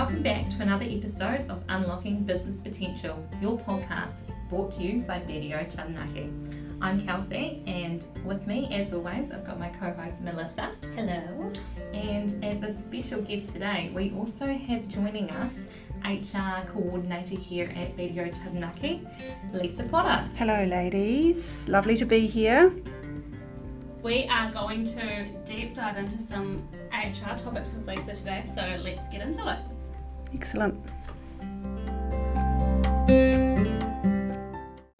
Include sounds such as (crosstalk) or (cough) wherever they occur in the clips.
Welcome back to another episode of Unlocking Business Potential, your podcast brought to you by BDO Taranaki. I'm Kelsey, and with me, as always, I've got my co host Melissa. Hello. And as a special guest today, we also have joining us HR coordinator here at BDO Taranaki, Lisa Potter. Hello, ladies. Lovely to be here. We are going to deep dive into some HR topics with Lisa today, so let's get into it. Excellent.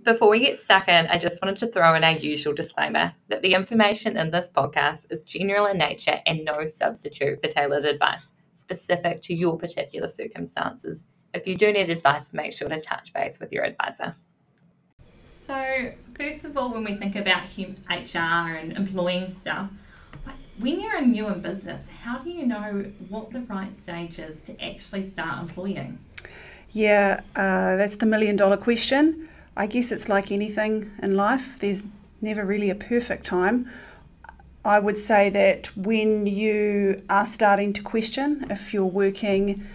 Before we get stuck in, I just wanted to throw in our usual disclaimer that the information in this podcast is general in nature and no substitute for tailored advice specific to your particular circumstances. If you do need advice, make sure to touch base with your advisor. So, first of all, when we think about HR and employing stuff, when you're a new in business, how do you know what the right stage is to actually start employing? Yeah, uh, that's the million dollar question. I guess it's like anything in life, there's never really a perfect time. I would say that when you are starting to question if you're working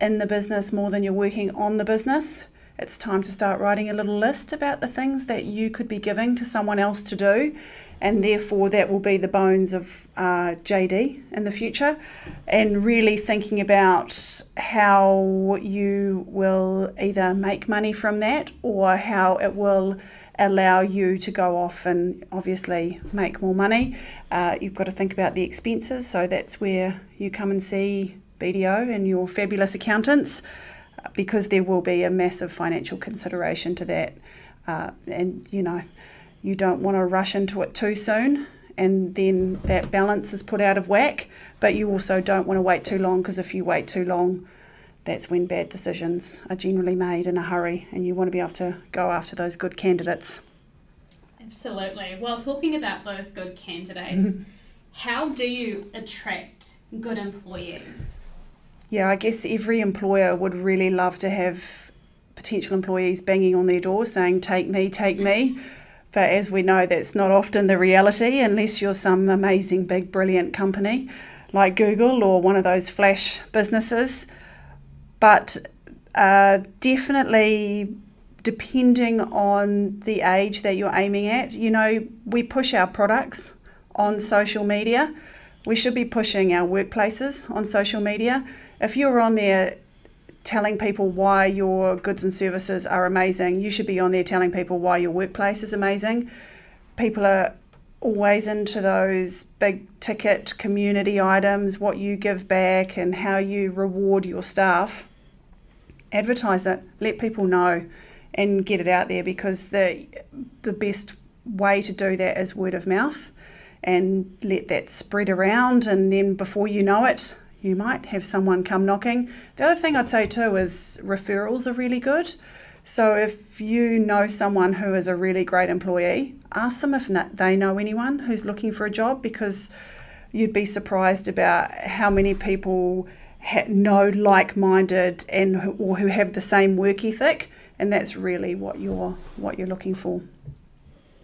in the business more than you're working on the business, it's time to start writing a little list about the things that you could be giving to someone else to do and therefore that will be the bones of uh, JD in the future. And really thinking about how you will either make money from that or how it will allow you to go off and obviously make more money. Uh, you've got to think about the expenses, so that's where you come and see BDO and your fabulous accountants because there will be a massive financial consideration to that. Uh, and you know, you don't want to rush into it too soon and then that balance is put out of whack. But you also don't want to wait too long because if you wait too long, that's when bad decisions are generally made in a hurry, and you want to be able to go after those good candidates. Absolutely. Well, talking about those good candidates, mm-hmm. how do you attract good employees? Yeah, I guess every employer would really love to have potential employees banging on their door saying, Take me, take me. (laughs) But as we know, that's not often the reality unless you're some amazing, big, brilliant company like Google or one of those flash businesses. But uh, definitely, depending on the age that you're aiming at, you know, we push our products on social media. We should be pushing our workplaces on social media. If you're on there telling people why your goods and services are amazing. You should be on there telling people why your workplace is amazing. People are always into those big ticket community items, what you give back, and how you reward your staff. Advertise it, let people know, and get it out there because the the best way to do that is word of mouth and let that spread around and then before you know it you might have someone come knocking. The other thing I'd say too is referrals are really good. So if you know someone who is a really great employee, ask them if they know anyone who's looking for a job because you'd be surprised about how many people know like-minded and or who have the same work ethic, and that's really what you're what you're looking for.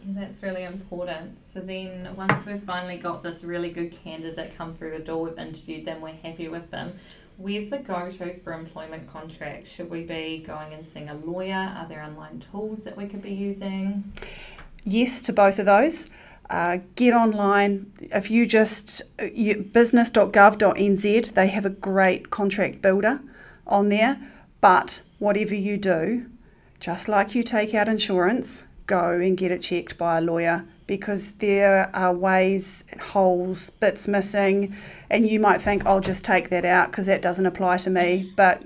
That's really important. So then, once we've finally got this really good candidate come through the door, we've interviewed them, we're happy with them. Where's the go to for employment contracts? Should we be going and seeing a lawyer? Are there online tools that we could be using? Yes to both of those. Uh, get online. If you just you, business.gov.nz, they have a great contract builder on there. But whatever you do, just like you take out insurance, go and get it checked by a lawyer because there are ways, holes, bits missing, and you might think, I'll just take that out because that doesn't apply to me. But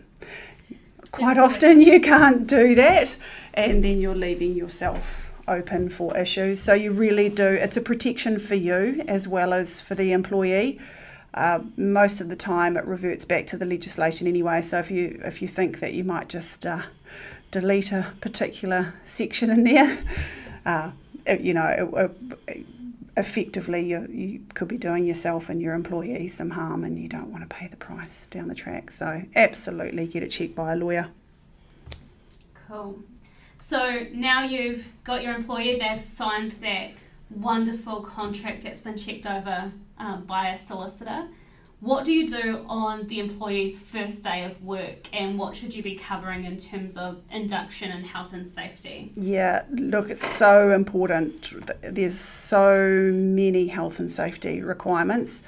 quite often (laughs) you can't do that, and then you're leaving yourself open for issues. So you really do, it's a protection for you as well as for the employee. Uh, most of the time, it reverts back to the legislation anyway. So if you if you think that you might just uh, delete a particular section in there, (laughs) uh, you know, effectively you, you could be doing yourself and your employees some harm and you don't want to pay the price down the track. So absolutely get it checked by a lawyer. Cool. So now you've got your employee, they've signed that wonderful contract that's been checked over um, by a solicitor. What do you do on the employee's first day of work and what should you be covering in terms of induction and health and safety? Yeah, look, it's so important. There's so many health and safety requirements.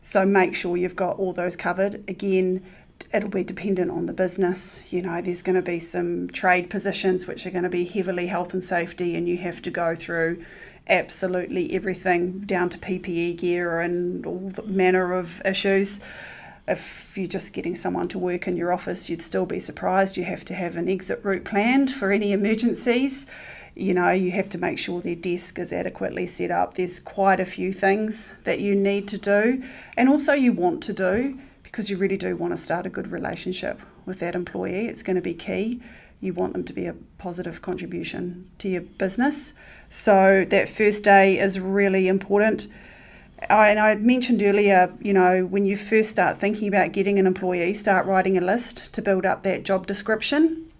So make sure you've got all those covered. Again, it'll be dependent on the business. You know, there's going to be some trade positions which are going to be heavily health and safety, and you have to go through absolutely everything down to PPE gear and all manner of issues. If you're just getting someone to work in your office, you'd still be surprised. You have to have an exit route planned for any emergencies. You know, you have to make sure their desk is adequately set up. There's quite a few things that you need to do, and also you want to do because you really do want to start a good relationship with that employee. It's going to be key. You want them to be a positive contribution to your business. So that first day is really important. I, and I mentioned earlier, you know, when you first start thinking about getting an employee, start writing a list to build up that job description.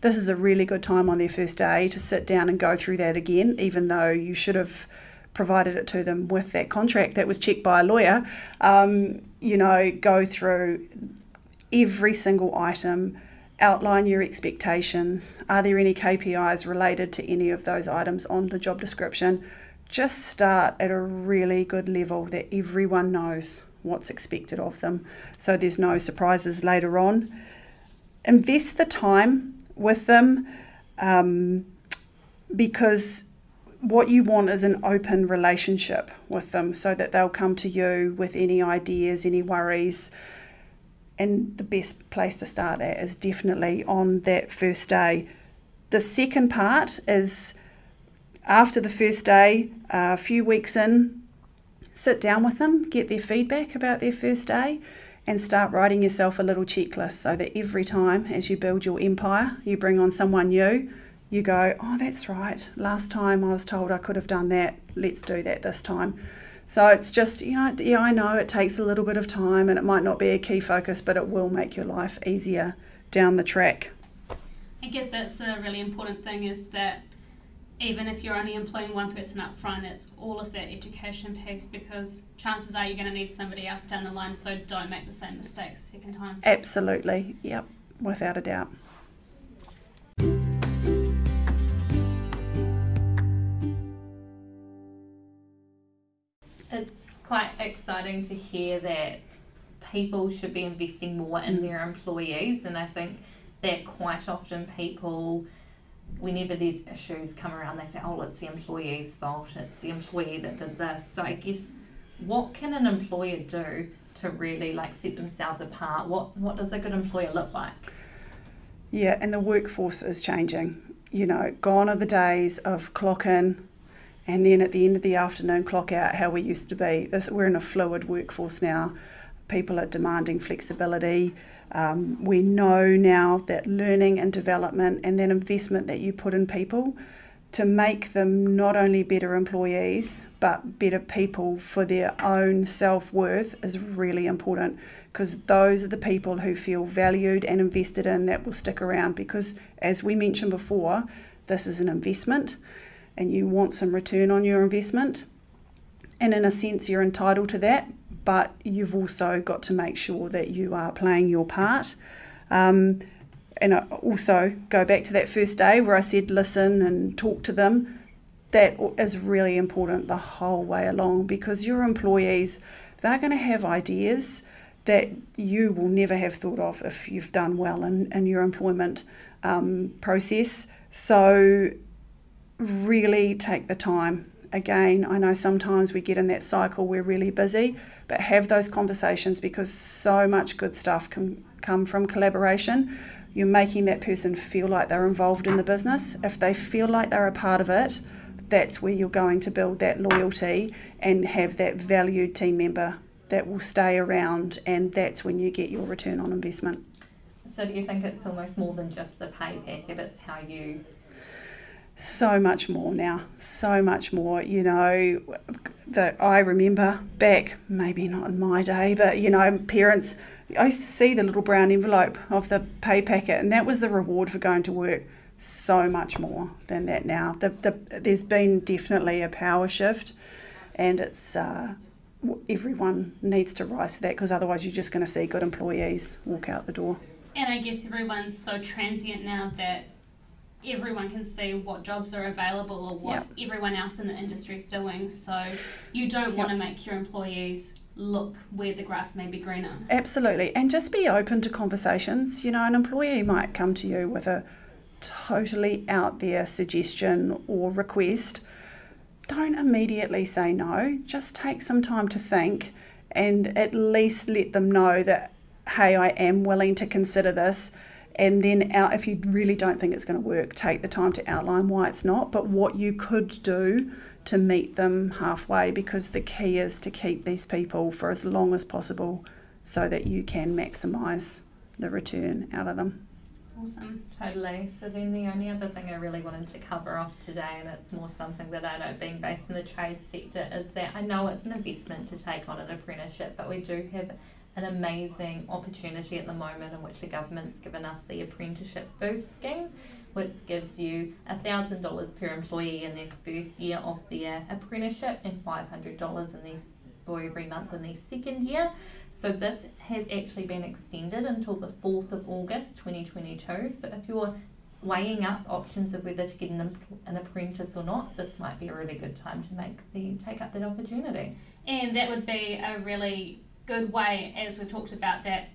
This is a really good time on their first day to sit down and go through that again, even though you should have provided it to them with that contract that was checked by a lawyer. Um, you know, go through every single item, outline your expectations. Are there any KPIs related to any of those items on the job description? Just start at a really good level that everyone knows what's expected of them so there's no surprises later on. Invest the time with them um, because what you want is an open relationship with them so that they'll come to you with any ideas, any worries and the best place to start that is definitely on that first day. The second part is after the first day, a few weeks in, sit down with them, get their feedback about their first day, and start writing yourself a little checklist so that every time as you build your empire, you bring on someone new, you go, Oh, that's right. Last time I was told I could have done that. Let's do that this time. So it's just, you know, yeah, I know it takes a little bit of time and it might not be a key focus, but it will make your life easier down the track. I guess that's a really important thing is that even if you're only employing one person up front, it's all of that education piece because chances are you're going to need somebody else down the line, so don't make the same mistakes the second time. Absolutely, yep, without a doubt. Quite exciting to hear that people should be investing more in mm. their employees, and I think that quite often people, whenever these issues come around, they say, "Oh, it's the employee's fault. It's the employee that did this." So I guess, what can an employer do to really like set themselves apart? What What does a good employer look like? Yeah, and the workforce is changing. You know, gone are the days of clock in, and then at the end of the afternoon clock out how we used to be. This, we're in a fluid workforce now. People are demanding flexibility. Um, we know now that learning and development and then investment that you put in people to make them not only better employees but better people for their own self worth is really important because those are the people who feel valued and invested in that will stick around because, as we mentioned before, this is an investment and you want some return on your investment. And in a sense, you're entitled to that, but you've also got to make sure that you are playing your part. Um, and I also go back to that first day where I said listen and talk to them. That is really important the whole way along because your employees, they're going to have ideas that you will never have thought of if you've done well in, in your employment um, process. So really take the time. Again, I know sometimes we get in that cycle, we're really busy, but have those conversations because so much good stuff can come from collaboration. You're making that person feel like they're involved in the business. If they feel like they're a part of it, that's where you're going to build that loyalty and have that valued team member that will stay around, and that's when you get your return on investment. So, do you think it's almost more than just the pay packet? It's how you so much more now, so much more. You know, that I remember back, maybe not in my day, but you know, parents. I used to see the little brown envelope of the pay packet, and that was the reward for going to work. So much more than that now. The, the, there's been definitely a power shift, and it's uh, everyone needs to rise to that because otherwise you're just going to see good employees walk out the door. And I guess everyone's so transient now that everyone can see what jobs are available or what everyone else in the industry is doing. So you don't want to make your employees look where the grass may be greener. Absolutely. And just be open to conversations. You know, an employee might come to you with a totally out there suggestion or request. Don't immediately say no. Just take some time to think and at least let them know that, hey, I am willing to consider this. And then, out, if you really don't think it's going to work, take the time to outline why it's not, but what you could do to meet them halfway because the key is to keep these people for as long as possible so that you can maximise the return out of them. Awesome. Totally. So then the only other thing I really wanted to cover off today, and it's more something that I know being based in the trade sector, is that I know it's an investment to take on an apprenticeship, but we do have an amazing opportunity at the moment in which the government's given us the apprenticeship boost scheme, which gives you $1,000 per employee in their first year of their apprenticeship and $500 in their, for every month in their second year. So this has actually been extended until the 4th of August 2022. So if you're weighing up options of whether to get an, an apprentice or not, this might be a really good time to make the take up that opportunity. And that would be a really good way, as we've talked about, that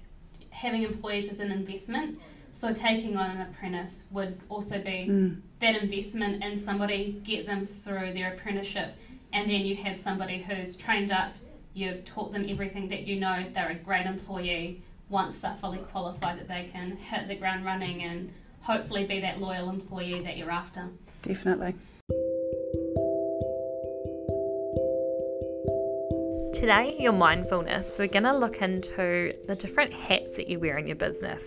having employees as an investment. So taking on an apprentice would also be Mm. that investment in somebody, get them through their apprenticeship, and then you have somebody who's trained up, you've taught them everything that you know, they're a great employee. Once they're fully qualified, that they can hit the ground running and hopefully be that loyal employee that you're after. Definitely. Today, your mindfulness, we're going to look into the different hats that you wear in your business.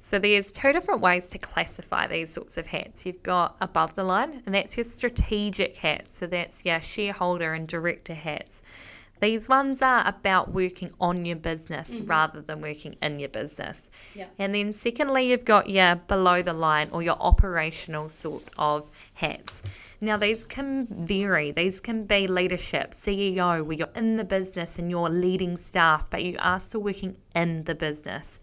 So there's two different ways to classify these sorts of hats. You've got above the line, and that's your strategic hats. So that's your shareholder and director hats. These ones are about working on your business mm-hmm. rather than working in your business. Yeah. And then secondly, you've got your below the line or your operational sort of hats. Now, these can vary. These can be leadership, CEO, where you're in the business and you're leading staff, but you are still working in the business.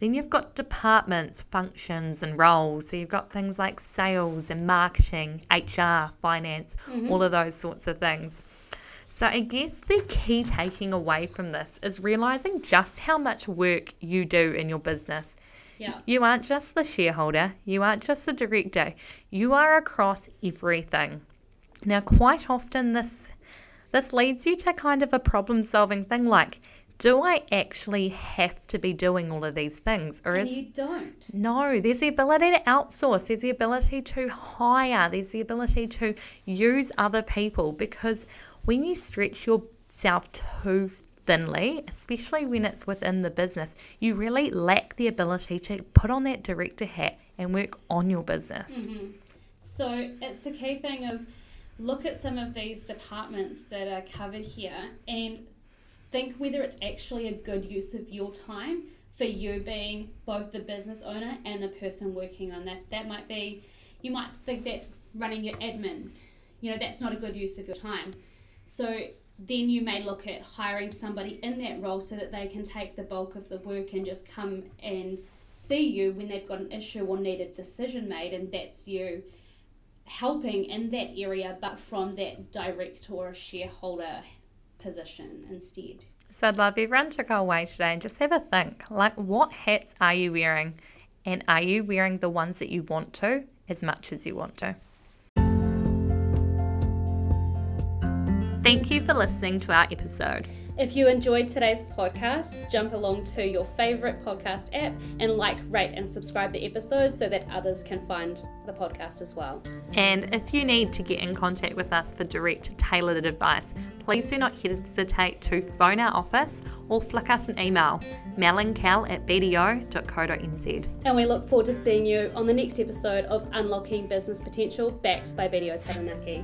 Then you've got departments, functions, and roles. So you've got things like sales and marketing, HR, finance, mm-hmm. all of those sorts of things. So I guess the key taking away from this is realizing just how much work you do in your business. Yeah. You aren't just the shareholder, you aren't just the director, you are across everything. Now, quite often this this leads you to kind of a problem solving thing like do I actually have to be doing all of these things or is you don't. no, there's the ability to outsource, there's the ability to hire, there's the ability to use other people because when you stretch yourself too thinly, especially when it's within the business, you really lack the ability to put on that director hat and work on your business. Mm-hmm. So it's a key thing of look at some of these departments that are covered here and think whether it's actually a good use of your time for you being both the business owner and the person working on that. That might be, you might think that running your admin, you know, that's not a good use of your time. So then you may look at hiring somebody in that role so that they can take the bulk of the work and just come and see you when they've got an issue or need a decision made, and that's you helping in that area, but from that direct or shareholder position instead. So I'd love everyone to go away today and just have a think. Like, what hats are you wearing? And are you wearing the ones that you want to as much as you want to? Thank you for listening to our episode. If you enjoyed today's podcast, jump along to your favorite podcast app and like, rate, and subscribe the episode so that others can find the podcast as well. And if you need to get in contact with us for direct tailored advice, please do not hesitate to phone our office or flick us an email, melandcal at bdo.co.nz. And we look forward to seeing you on the next episode of Unlocking Business Potential backed by BDO Taranaki.